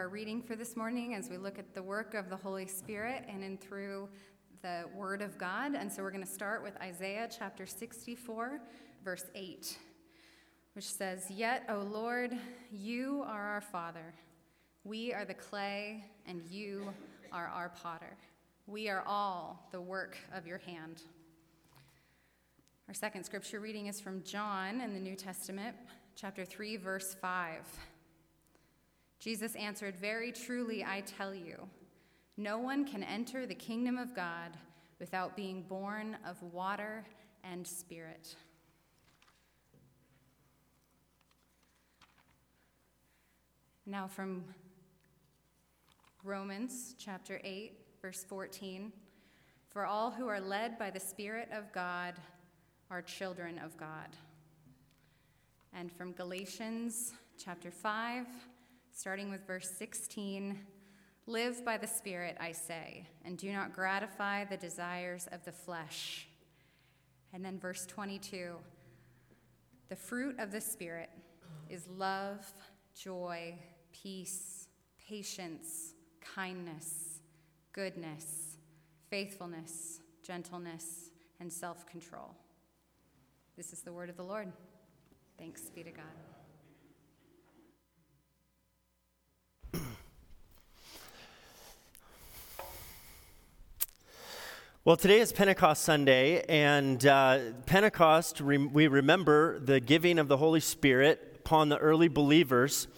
Our reading for this morning as we look at the work of the Holy Spirit and in through the Word of God. And so we're going to start with Isaiah chapter 64, verse 8, which says, Yet, O Lord, you are our Father. We are the clay, and you are our potter. We are all the work of your hand. Our second scripture reading is from John in the New Testament, chapter 3, verse 5. Jesus answered, Very truly, I tell you, no one can enter the kingdom of God without being born of water and spirit. Now, from Romans chapter 8, verse 14 For all who are led by the Spirit of God are children of God. And from Galatians chapter 5, starting with verse 16 Live by the Spirit, I say, and do not gratify the desires of the flesh. And then verse 22 The fruit of the Spirit is love, joy, peace, patience, kindness, goodness, faithfulness, gentleness, and self control. This is the word of the Lord. Thanks be to God. Well, today is Pentecost Sunday, and uh, Pentecost, re- we remember the giving of the Holy Spirit upon the early believers.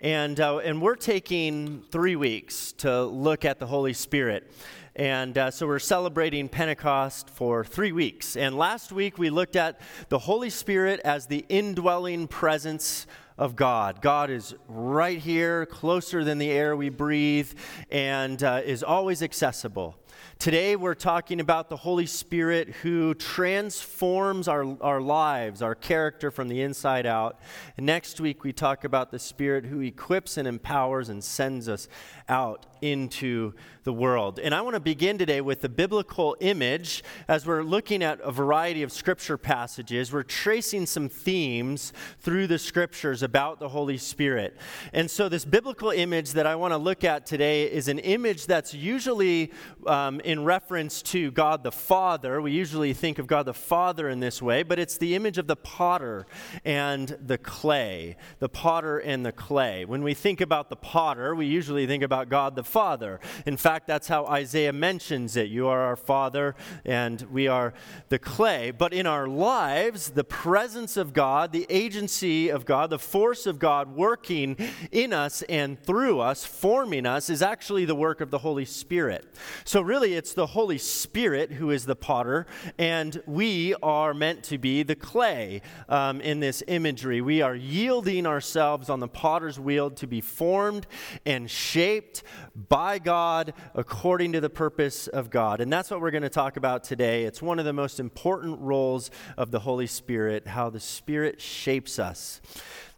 And, uh, and we're taking three weeks to look at the Holy Spirit. And uh, so we're celebrating Pentecost for three weeks. And last week we looked at the Holy Spirit as the indwelling presence of God. God is right here, closer than the air we breathe, and uh, is always accessible. Today, we're talking about the Holy Spirit who transforms our, our lives, our character from the inside out. And next week, we talk about the Spirit who equips and empowers and sends us out into the world. And I want to begin today with the biblical image as we're looking at a variety of scripture passages. We're tracing some themes through the scriptures about the Holy Spirit. And so, this biblical image that I want to look at today is an image that's usually um, Um, in reference to God the Father. We usually think of God the Father in this way, but it's the image of the potter and the clay. The potter and the clay. When we think about the potter, we usually think about God the Father. In fact, that's how Isaiah mentions it. You are our Father, and we are the clay. But in our lives, the presence of God, the agency of God, the force of God working in us and through us, forming us, is actually the work of the Holy Spirit. So, really, it's the Holy Spirit who is the potter, and we are meant to be the clay um, in this imagery. We are yielding ourselves on the potter's wheel to be formed and shaped by God according to the purpose of God. And that's what we're going to talk about today. It's one of the most important roles of the Holy Spirit, how the Spirit shapes us.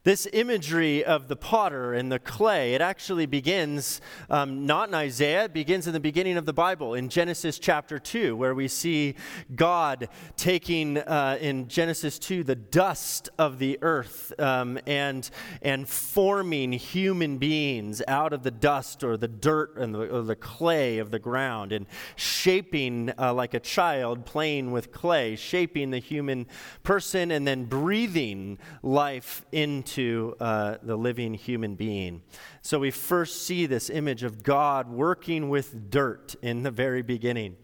This imagery of the potter and the clay, it actually begins um, not in Isaiah, it begins in the beginning of the Bible, in Genesis chapter 2, where we see God taking uh, in Genesis 2 the dust of the earth um, and, and forming human beings out of the dust or the dirt and the, the clay of the ground and shaping uh, like a child playing with clay, shaping the human person and then breathing life into to uh, the living human being. So we first see this image of God working with dirt in the very beginning.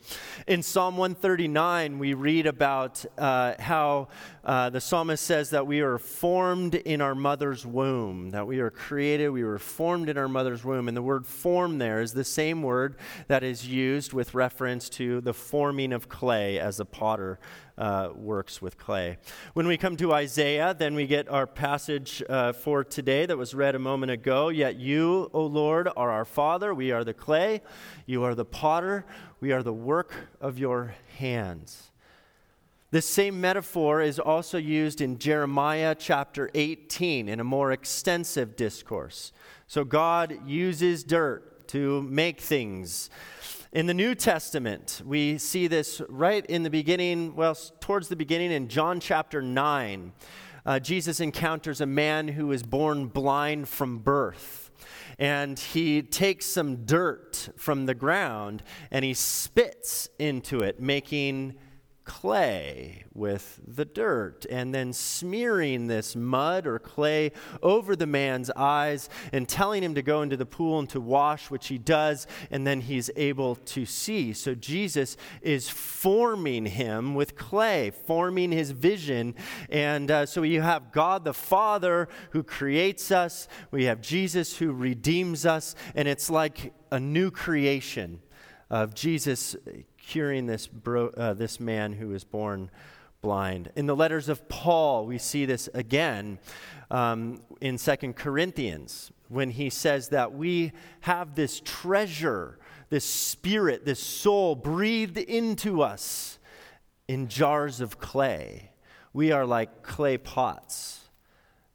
In Psalm 139, we read about uh, how uh, the psalmist says that we are formed in our mother's womb, that we are created, we were formed in our mother's womb. And the word form there is the same word that is used with reference to the forming of clay as a potter uh, works with clay. When we come to Isaiah, then we get our passage uh, for today that was read a moment ago. Yet you, O Lord, are our Father. We are the clay. You are the potter. We are the work of your hands. This same metaphor is also used in Jeremiah chapter 18 in a more extensive discourse. So God uses dirt to make things. In the New Testament, we see this right in the beginning, well, towards the beginning in John chapter 9. Uh, Jesus encounters a man who is born blind from birth. And he takes some dirt from the ground and he spits into it, making clay with the dirt and then smearing this mud or clay over the man's eyes and telling him to go into the pool and to wash, which he does, and then he's able to see. So Jesus is forming him with clay, forming his vision. And uh, so you have God the Father who creates us, we have Jesus who redeems us, and it's like a new creation of Jesus curing this, bro, uh, this man who was born blind. In the letters of Paul, we see this again um, in Second Corinthians when he says that we have this treasure, this spirit, this soul breathed into us in jars of clay. We are like clay pots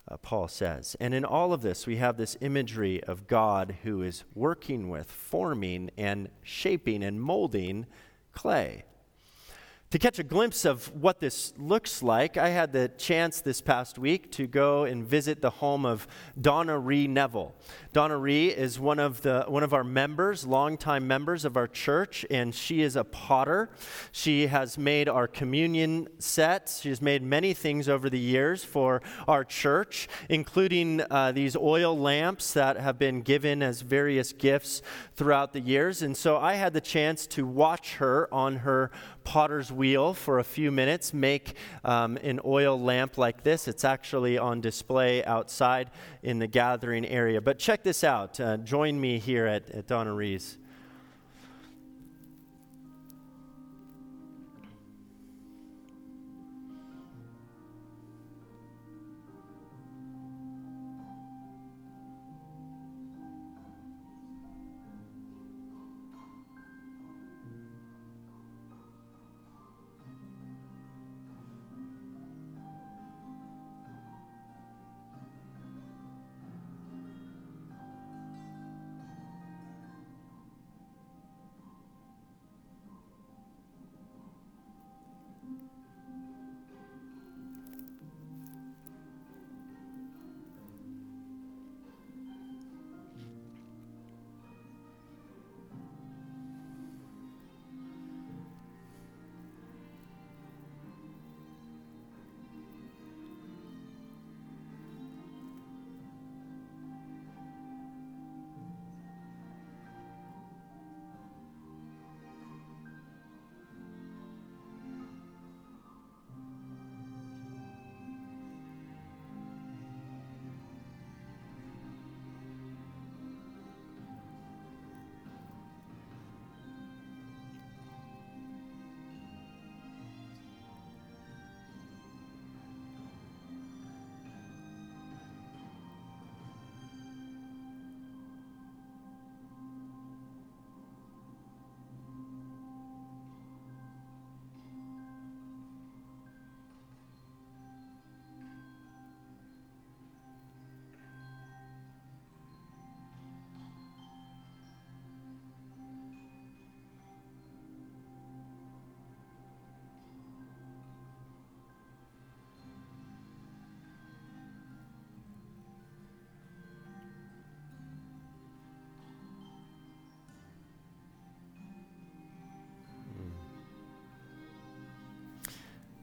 uh, Paul says. And in all of this, we have this imagery of God who is working with, forming, and shaping and molding clay. To catch a glimpse of what this looks like, I had the chance this past week to go and visit the home of Donna Ree Neville. Donna Ree is one of, the, one of our members, longtime members of our church, and she is a potter. She has made our communion sets. She has made many things over the years for our church, including uh, these oil lamps that have been given as various gifts throughout the years. And so I had the chance to watch her on her potter's wheel for a few minutes make um, an oil lamp like this. It's actually on display outside in the gathering area. But check this out. Uh, join me here at, at Donna Rees.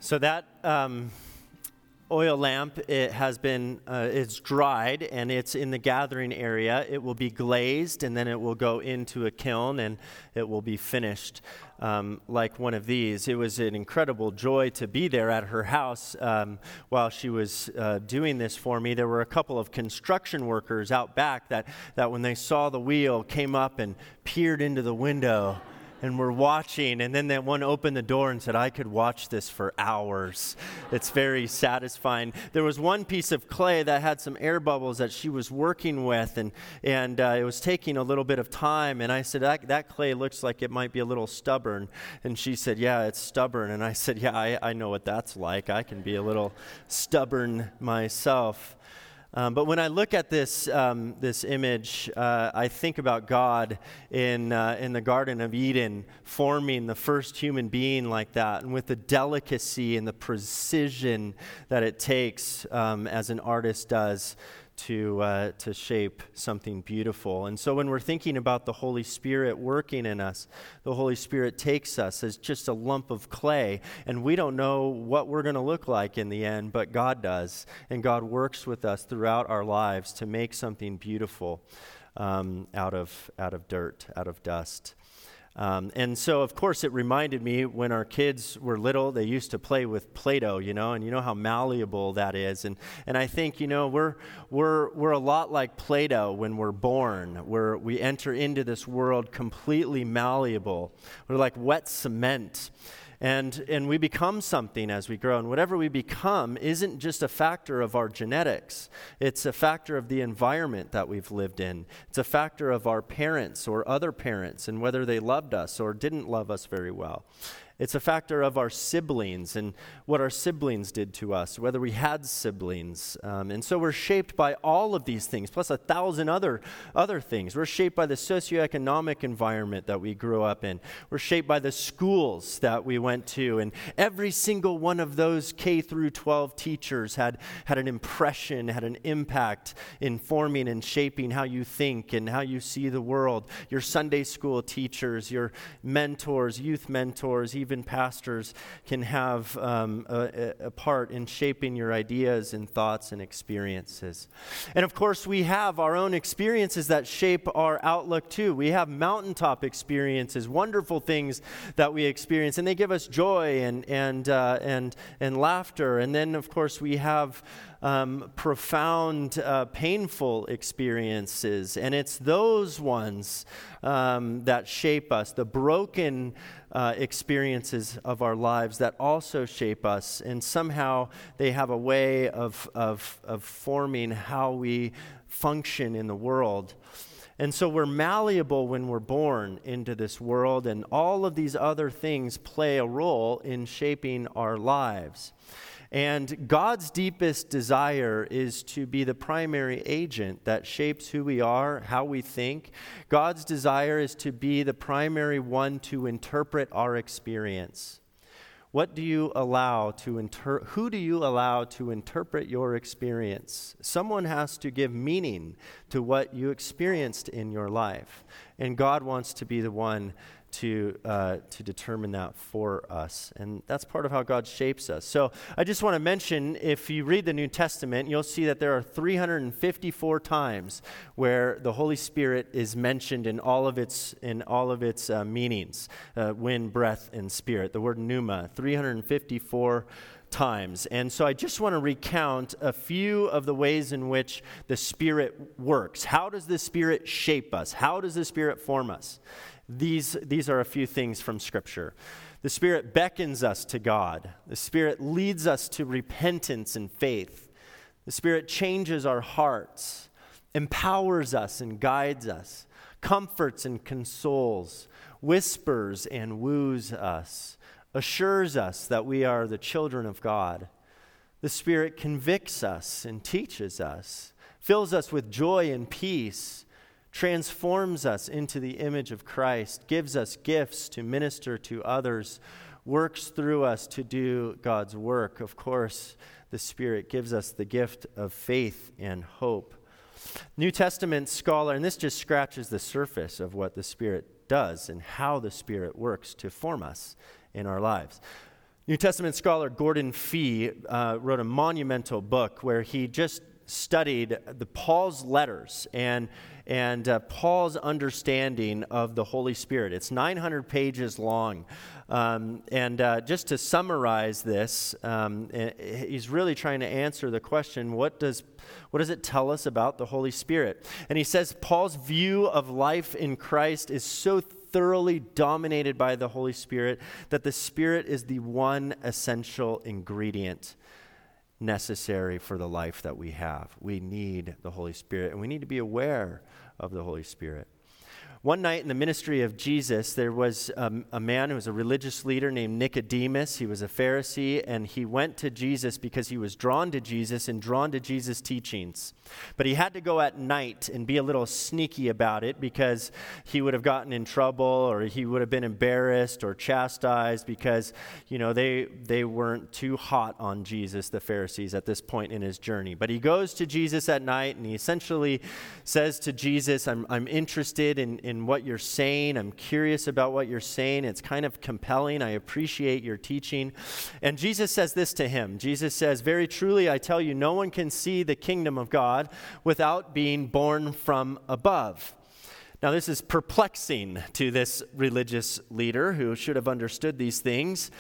So that um, oil lamp it has been uh, it's dried and it's in the gathering area. It will be glazed and then it will go into a kiln and it will be finished um, like one of these. It was an incredible joy to be there at her house um, while she was uh, doing this for me. There were a couple of construction workers out back that that when they saw the wheel came up and peered into the window and we're watching. And then that one opened the door and said, I could watch this for hours. It's very satisfying. There was one piece of clay that had some air bubbles that she was working with, and, and uh, it was taking a little bit of time. And I said, that, that clay looks like it might be a little stubborn. And she said, Yeah, it's stubborn. And I said, Yeah, I, I know what that's like. I can be a little stubborn myself. Um, but when I look at this, um, this image, uh, I think about God in, uh, in the Garden of Eden forming the first human being like that, and with the delicacy and the precision that it takes um, as an artist does to, uh, to shape something beautiful. And so when we're thinking about the Holy Spirit working in us, the Holy Spirit takes us as just a lump of clay, and we don't know what we're going to look like in the end, but God does. And God works with us throughout our lives to make something beautiful um, out, of, out of dirt, out of dust. Um, and so, of course, it reminded me when our kids were little, they used to play with Play Doh, you know, and you know how malleable that is. And, and I think, you know, we're, we're, we're a lot like Play Doh when we're born, where we enter into this world completely malleable. We're like wet cement. And, and we become something as we grow. And whatever we become isn't just a factor of our genetics, it's a factor of the environment that we've lived in. It's a factor of our parents or other parents and whether they loved us or didn't love us very well. It's a factor of our siblings and what our siblings did to us, whether we had siblings. Um, and so we're shaped by all of these things, plus a thousand other, other things. We're shaped by the socioeconomic environment that we grew up in. We're shaped by the schools that we went to. And every single one of those K through 12 teachers had, had an impression, had an impact in forming and shaping how you think and how you see the world. Your Sunday school teachers, your mentors, youth mentors, even pastors can have um, a, a part in shaping your ideas and thoughts and experiences. And of course, we have our own experiences that shape our outlook too. We have mountaintop experiences, wonderful things that we experience, and they give us joy and, and, uh, and, and laughter. And then, of course, we have um, profound, uh, painful experiences. And it's those ones um, that shape us, the broken uh, experiences of our lives that also shape us. And somehow they have a way of, of, of forming how we function in the world. And so we're malleable when we're born into this world, and all of these other things play a role in shaping our lives. And God's deepest desire is to be the primary agent that shapes who we are, how we think. God's desire is to be the primary one to interpret our experience. What do you allow to inter- who do you allow to interpret your experience? Someone has to give meaning to what you experienced in your life. And God wants to be the one to, uh, to determine that for us. And that's part of how God shapes us. So I just want to mention if you read the New Testament, you'll see that there are 354 times where the Holy Spirit is mentioned in all of its, in all of its uh, meanings uh, wind, breath, and spirit. The word pneuma, 354 times. And so I just want to recount a few of the ways in which the Spirit works. How does the Spirit shape us? How does the Spirit form us? These, these are a few things from Scripture. The Spirit beckons us to God, the Spirit leads us to repentance and faith. The Spirit changes our hearts, empowers us and guides us, comforts and consoles, whispers and woos us, assures us that we are the children of God. The Spirit convicts us and teaches us, fills us with joy and peace transforms us into the image of Christ, gives us gifts to minister to others, works through us to do God's work. Of course, the Spirit gives us the gift of faith and hope. New Testament scholar, and this just scratches the surface of what the Spirit does and how the Spirit works to form us in our lives. New Testament scholar Gordon Fee uh, wrote a monumental book where he just studied the Paul's letters and and uh, Paul's understanding of the Holy Spirit. It's 900 pages long. Um, and uh, just to summarize this, um, he's really trying to answer the question what does, what does it tell us about the Holy Spirit? And he says Paul's view of life in Christ is so thoroughly dominated by the Holy Spirit that the Spirit is the one essential ingredient necessary for the life that we have. We need the Holy Spirit, and we need to be aware of the Holy Spirit. One night in the ministry of Jesus, there was um, a man who was a religious leader named Nicodemus. He was a Pharisee, and he went to Jesus because he was drawn to Jesus and drawn to Jesus' teachings. But he had to go at night and be a little sneaky about it because he would have gotten in trouble or he would have been embarrassed or chastised because, you know, they, they weren't too hot on Jesus, the Pharisees, at this point in his journey. But he goes to Jesus at night and he essentially says to Jesus, I'm, I'm interested in, in in what you're saying. I'm curious about what you're saying. It's kind of compelling. I appreciate your teaching. And Jesus says this to him Jesus says, Very truly, I tell you, no one can see the kingdom of God without being born from above. Now, this is perplexing to this religious leader who should have understood these things.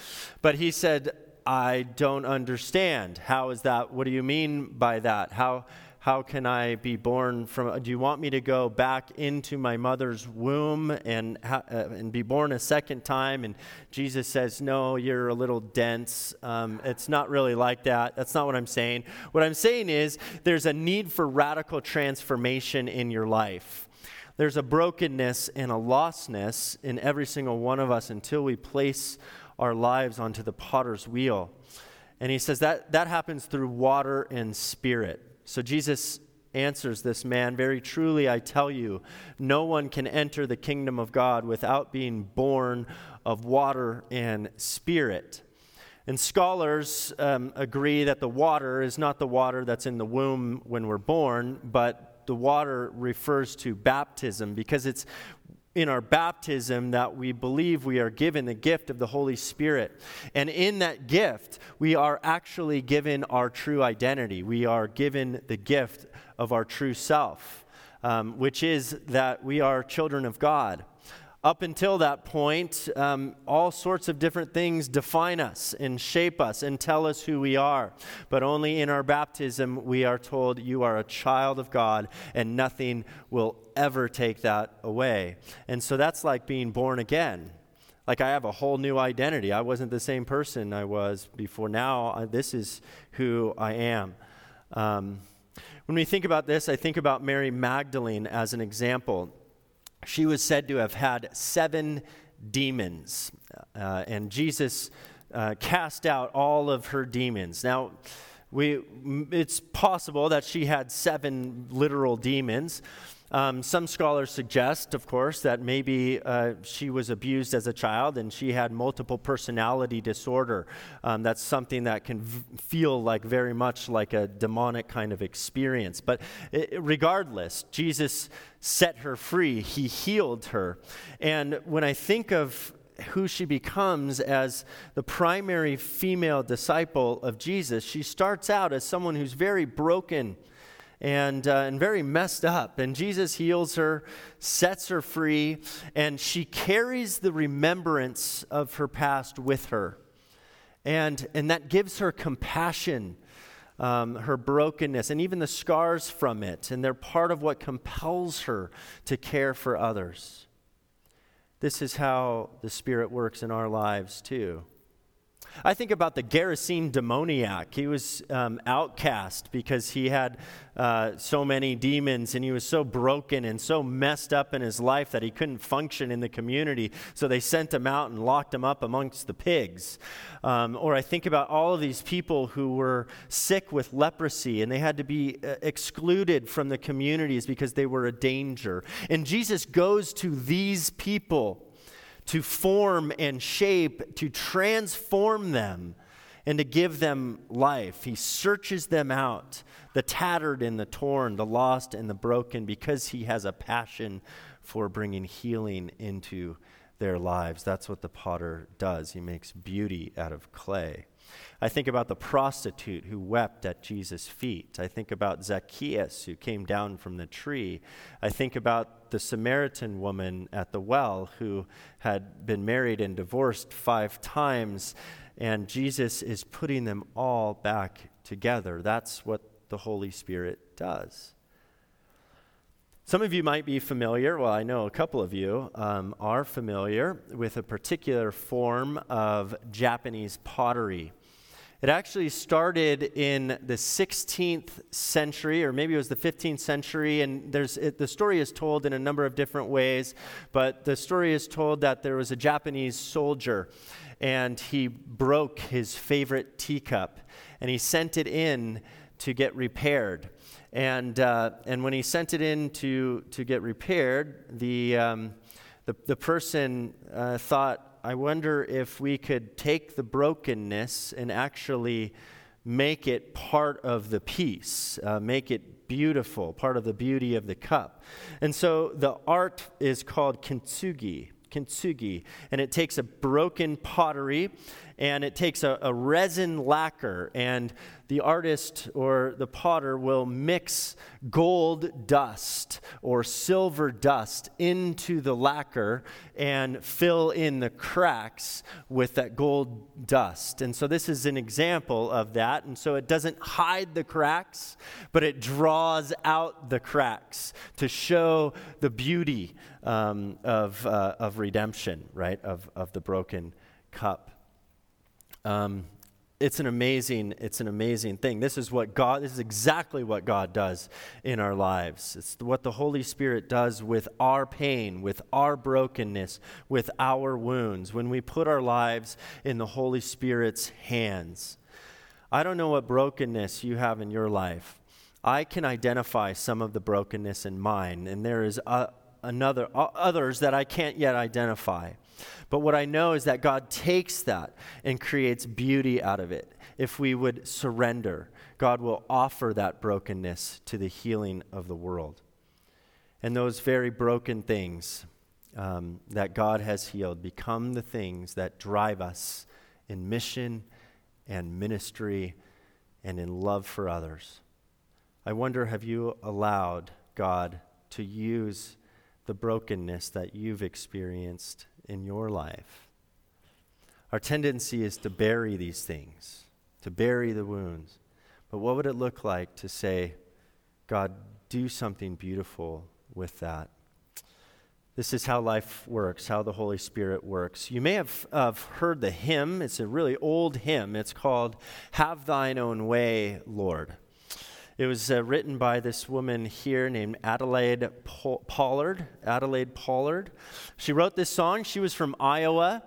But he said, I don't understand. How is that? What do you mean by that? How, how can I be born from? Do you want me to go back into my mother's womb and, uh, and be born a second time? And Jesus says, No, you're a little dense. Um, it's not really like that. That's not what I'm saying. What I'm saying is there's a need for radical transformation in your life. There's a brokenness and a lostness in every single one of us until we place our lives onto the potter's wheel. And he says that that happens through water and spirit. So Jesus answers this man Very truly, I tell you, no one can enter the kingdom of God without being born of water and spirit. And scholars um, agree that the water is not the water that's in the womb when we're born, but the water refers to baptism because it's in our baptism that we believe we are given the gift of the Holy Spirit. And in that gift, we are actually given our true identity. We are given the gift of our true self, um, which is that we are children of God. Up until that point, um, all sorts of different things define us and shape us and tell us who we are. But only in our baptism, we are told, You are a child of God, and nothing will ever take that away. And so that's like being born again. Like I have a whole new identity. I wasn't the same person I was before. Now, this is who I am. Um, when we think about this, I think about Mary Magdalene as an example she was said to have had seven demons. Uh, and Jesus uh, cast out all of her demons. Now, we, it's possible that she had seven literal demons. Um, some scholars suggest, of course, that maybe uh, she was abused as a child and she had multiple personality disorder. Um, that's something that can v- feel like very much like a demonic kind of experience. But it, regardless, Jesus set her free, He healed her. And when I think of who she becomes as the primary female disciple of Jesus, she starts out as someone who's very broken and, uh, and very messed up. And Jesus heals her, sets her free, and she carries the remembrance of her past with her. And, and that gives her compassion, um, her brokenness, and even the scars from it. And they're part of what compels her to care for others. This is how the Spirit works in our lives, too. I think about the Gerasene demoniac. He was um, outcast because he had uh, so many demons and he was so broken and so messed up in his life that he couldn't function in the community. So they sent him out and locked him up amongst the pigs. Um, or I think about all of these people who were sick with leprosy and they had to be uh, excluded from the communities because they were a danger. And Jesus goes to these people to form and shape, to transform them, and to give them life. He searches them out, the tattered and the torn, the lost and the broken, because he has a passion for bringing healing into their lives. That's what the potter does. He makes beauty out of clay. I think about the prostitute who wept at Jesus' feet. I think about Zacchaeus who came down from the tree. I think about the Samaritan woman at the well who had been married and divorced five times, and Jesus is putting them all back together. That's what the Holy Spirit does. Some of you might be familiar, well, I know a couple of you um, are familiar with a particular form of Japanese pottery. It actually started in the 16th century, or maybe it was the 15th century, and there's, it, the story is told in a number of different ways, but the story is told that there was a Japanese soldier, and he broke his favorite teacup, and he sent it in to get repaired. And, uh, and when he sent it in to, to get repaired, the, um, the, the person uh, thought, I wonder if we could take the brokenness and actually make it part of the piece, uh, make it beautiful, part of the beauty of the cup. And so the art is called kintsugi kintsugi. And it takes a broken pottery and it takes a, a, resin lacquer. And the artist or the potter will mix gold dust or silver dust into the lacquer and fill in the cracks with that gold dust. And so this is an example of that. And so it doesn't hide the cracks, but it draws out the cracks to show the beauty um, of, uh, of redemption, right? Of, of the broken cup. Um, it's an amazing it's an amazing thing. This is what god this is exactly what god does in our lives. It's what the holy spirit does with our pain with our brokenness with our wounds when we put our lives in the holy spirit's hands. I don't know what brokenness you have in your life. I can identify some of the brokenness in mine and there is a, another others that i can't yet identify but what I know is that God takes that and creates beauty out of it. If we would surrender, God will offer that brokenness to the healing of the world. And those very broken things um, that God has healed become the things that drive us in mission and ministry and in love for others. I wonder have you allowed God to use the brokenness that you've experienced in your life. Our tendency is to bury these things, to bury the wounds. But what would it look like to say, God, do something beautiful with that? This is how life works, how the Holy Spirit works. You may have uh, heard the hymn. It's a really old hymn. It's called Have Thine Own Way, Lord. It was uh, written by this woman here named Adelaide Pollard. Adelaide Pollard. She wrote this song. She was from Iowa.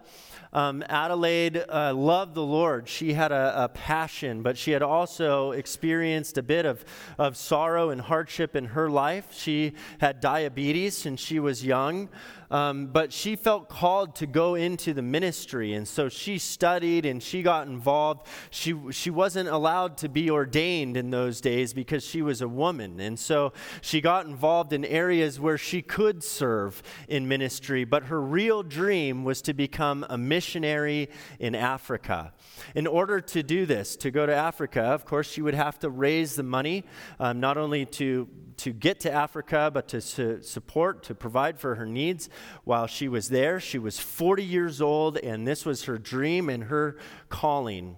Um, Adelaide uh, loved the Lord. She had a, a, passion, but she had also experienced a bit of, of sorrow and hardship in her life. She had diabetes and she was young. Um, but she felt called to go into the ministry, and so she studied and she got involved. She, she wasn't allowed to be ordained in those days because she was a woman, and so she got involved in areas where she could serve in ministry, but her real dream was to become a missionary in Africa. In order to do this, to go to Africa, of course, she would have to raise the money, um, not only to, to get to Africa, but to su- support, to provide for her needs while she was there. She was 40 years old, and this was her dream and her calling.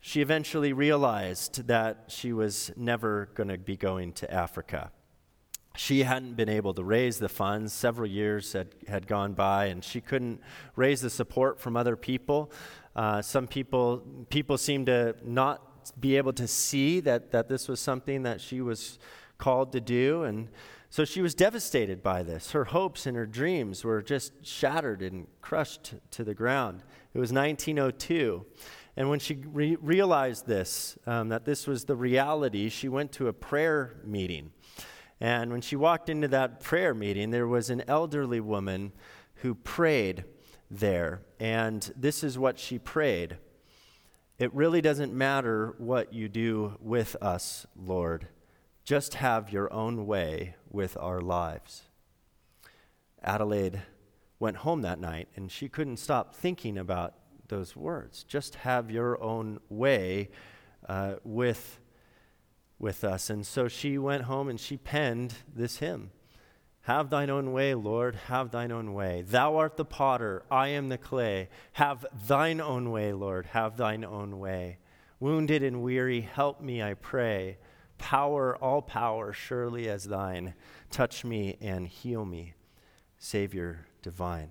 She eventually realized that she was never going to be going to Africa. She hadn't been able to raise the funds. Several years had, had gone by, and she couldn't raise the support from other people. Uh, some people, people seemed to not be able to see that, that this was something that she was called to do. And so she was devastated by this. Her hopes and her dreams were just shattered and crushed to the ground. It was 1902. And when she re- realized this, um, that this was the reality, she went to a prayer meeting. And when she walked into that prayer meeting, there was an elderly woman who prayed there. And this is what she prayed It really doesn't matter what you do with us, Lord. Just have your own way with our lives. Adelaide went home that night and she couldn't stop thinking about those words. Just have your own way uh, with, with us. And so she went home and she penned this hymn Have thine own way, Lord, have thine own way. Thou art the potter, I am the clay. Have thine own way, Lord, have thine own way. Wounded and weary, help me, I pray. Power, all power, surely as thine. Touch me and heal me, Savior divine.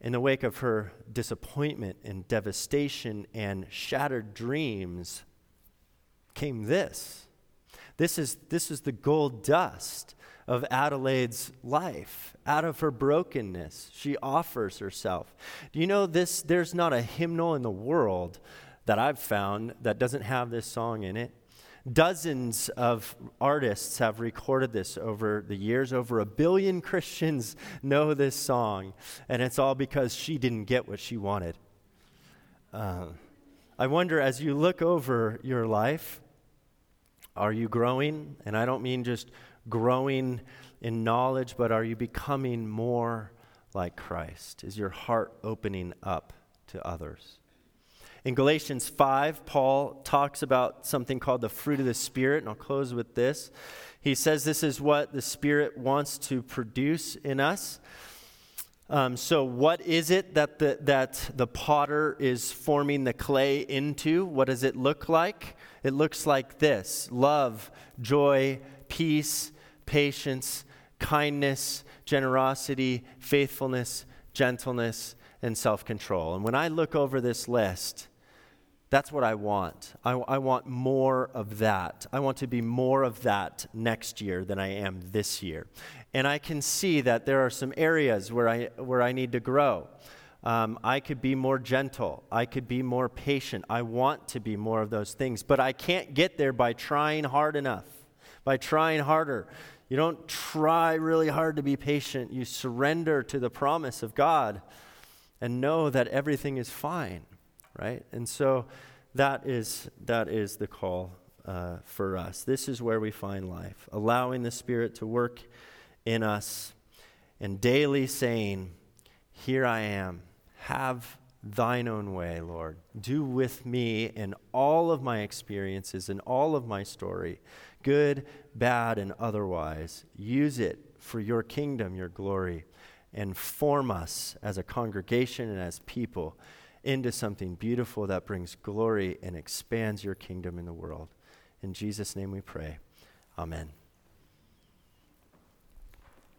In the wake of her disappointment and devastation and shattered dreams came this. This is, this is the gold dust of Adelaide's life. Out of her brokenness, she offers herself. Do you know this? There's not a hymnal in the world that I've found that doesn't have this song in it. Dozens of artists have recorded this over the years. Over a billion Christians know this song, and it's all because she didn't get what she wanted. Uh, I wonder as you look over your life, are you growing? And I don't mean just growing in knowledge, but are you becoming more like Christ? Is your heart opening up to others? In Galatians 5, Paul talks about something called the fruit of the Spirit, and I'll close with this. He says this is what the Spirit wants to produce in us. Um, so, what is it that the, that the potter is forming the clay into? What does it look like? It looks like this love, joy, peace, patience, kindness, generosity, faithfulness, gentleness, and self control. And when I look over this list, that's what I want. I, I, want more of that. I want to be more of that next year than I am this year. And I can see that there are some areas where I, where I need to grow. Um, I could be more gentle. I could be more patient. I want to be more of those things. But I can't get there by trying hard enough, by trying harder. You don't try really hard to be patient. You surrender to the promise of God and know that everything is fine right? And so that is, that is the call uh, for us. This is where we find life, allowing the Spirit to work in us and daily saying, Here I am, have thine own way, Lord. Do with me in all of my experiences and all of my story, good, bad, and otherwise. Use it for your kingdom, your glory, and form us as a congregation and as people into something beautiful that brings glory and expands your kingdom in the world. In Jesus' name we pray. Amen.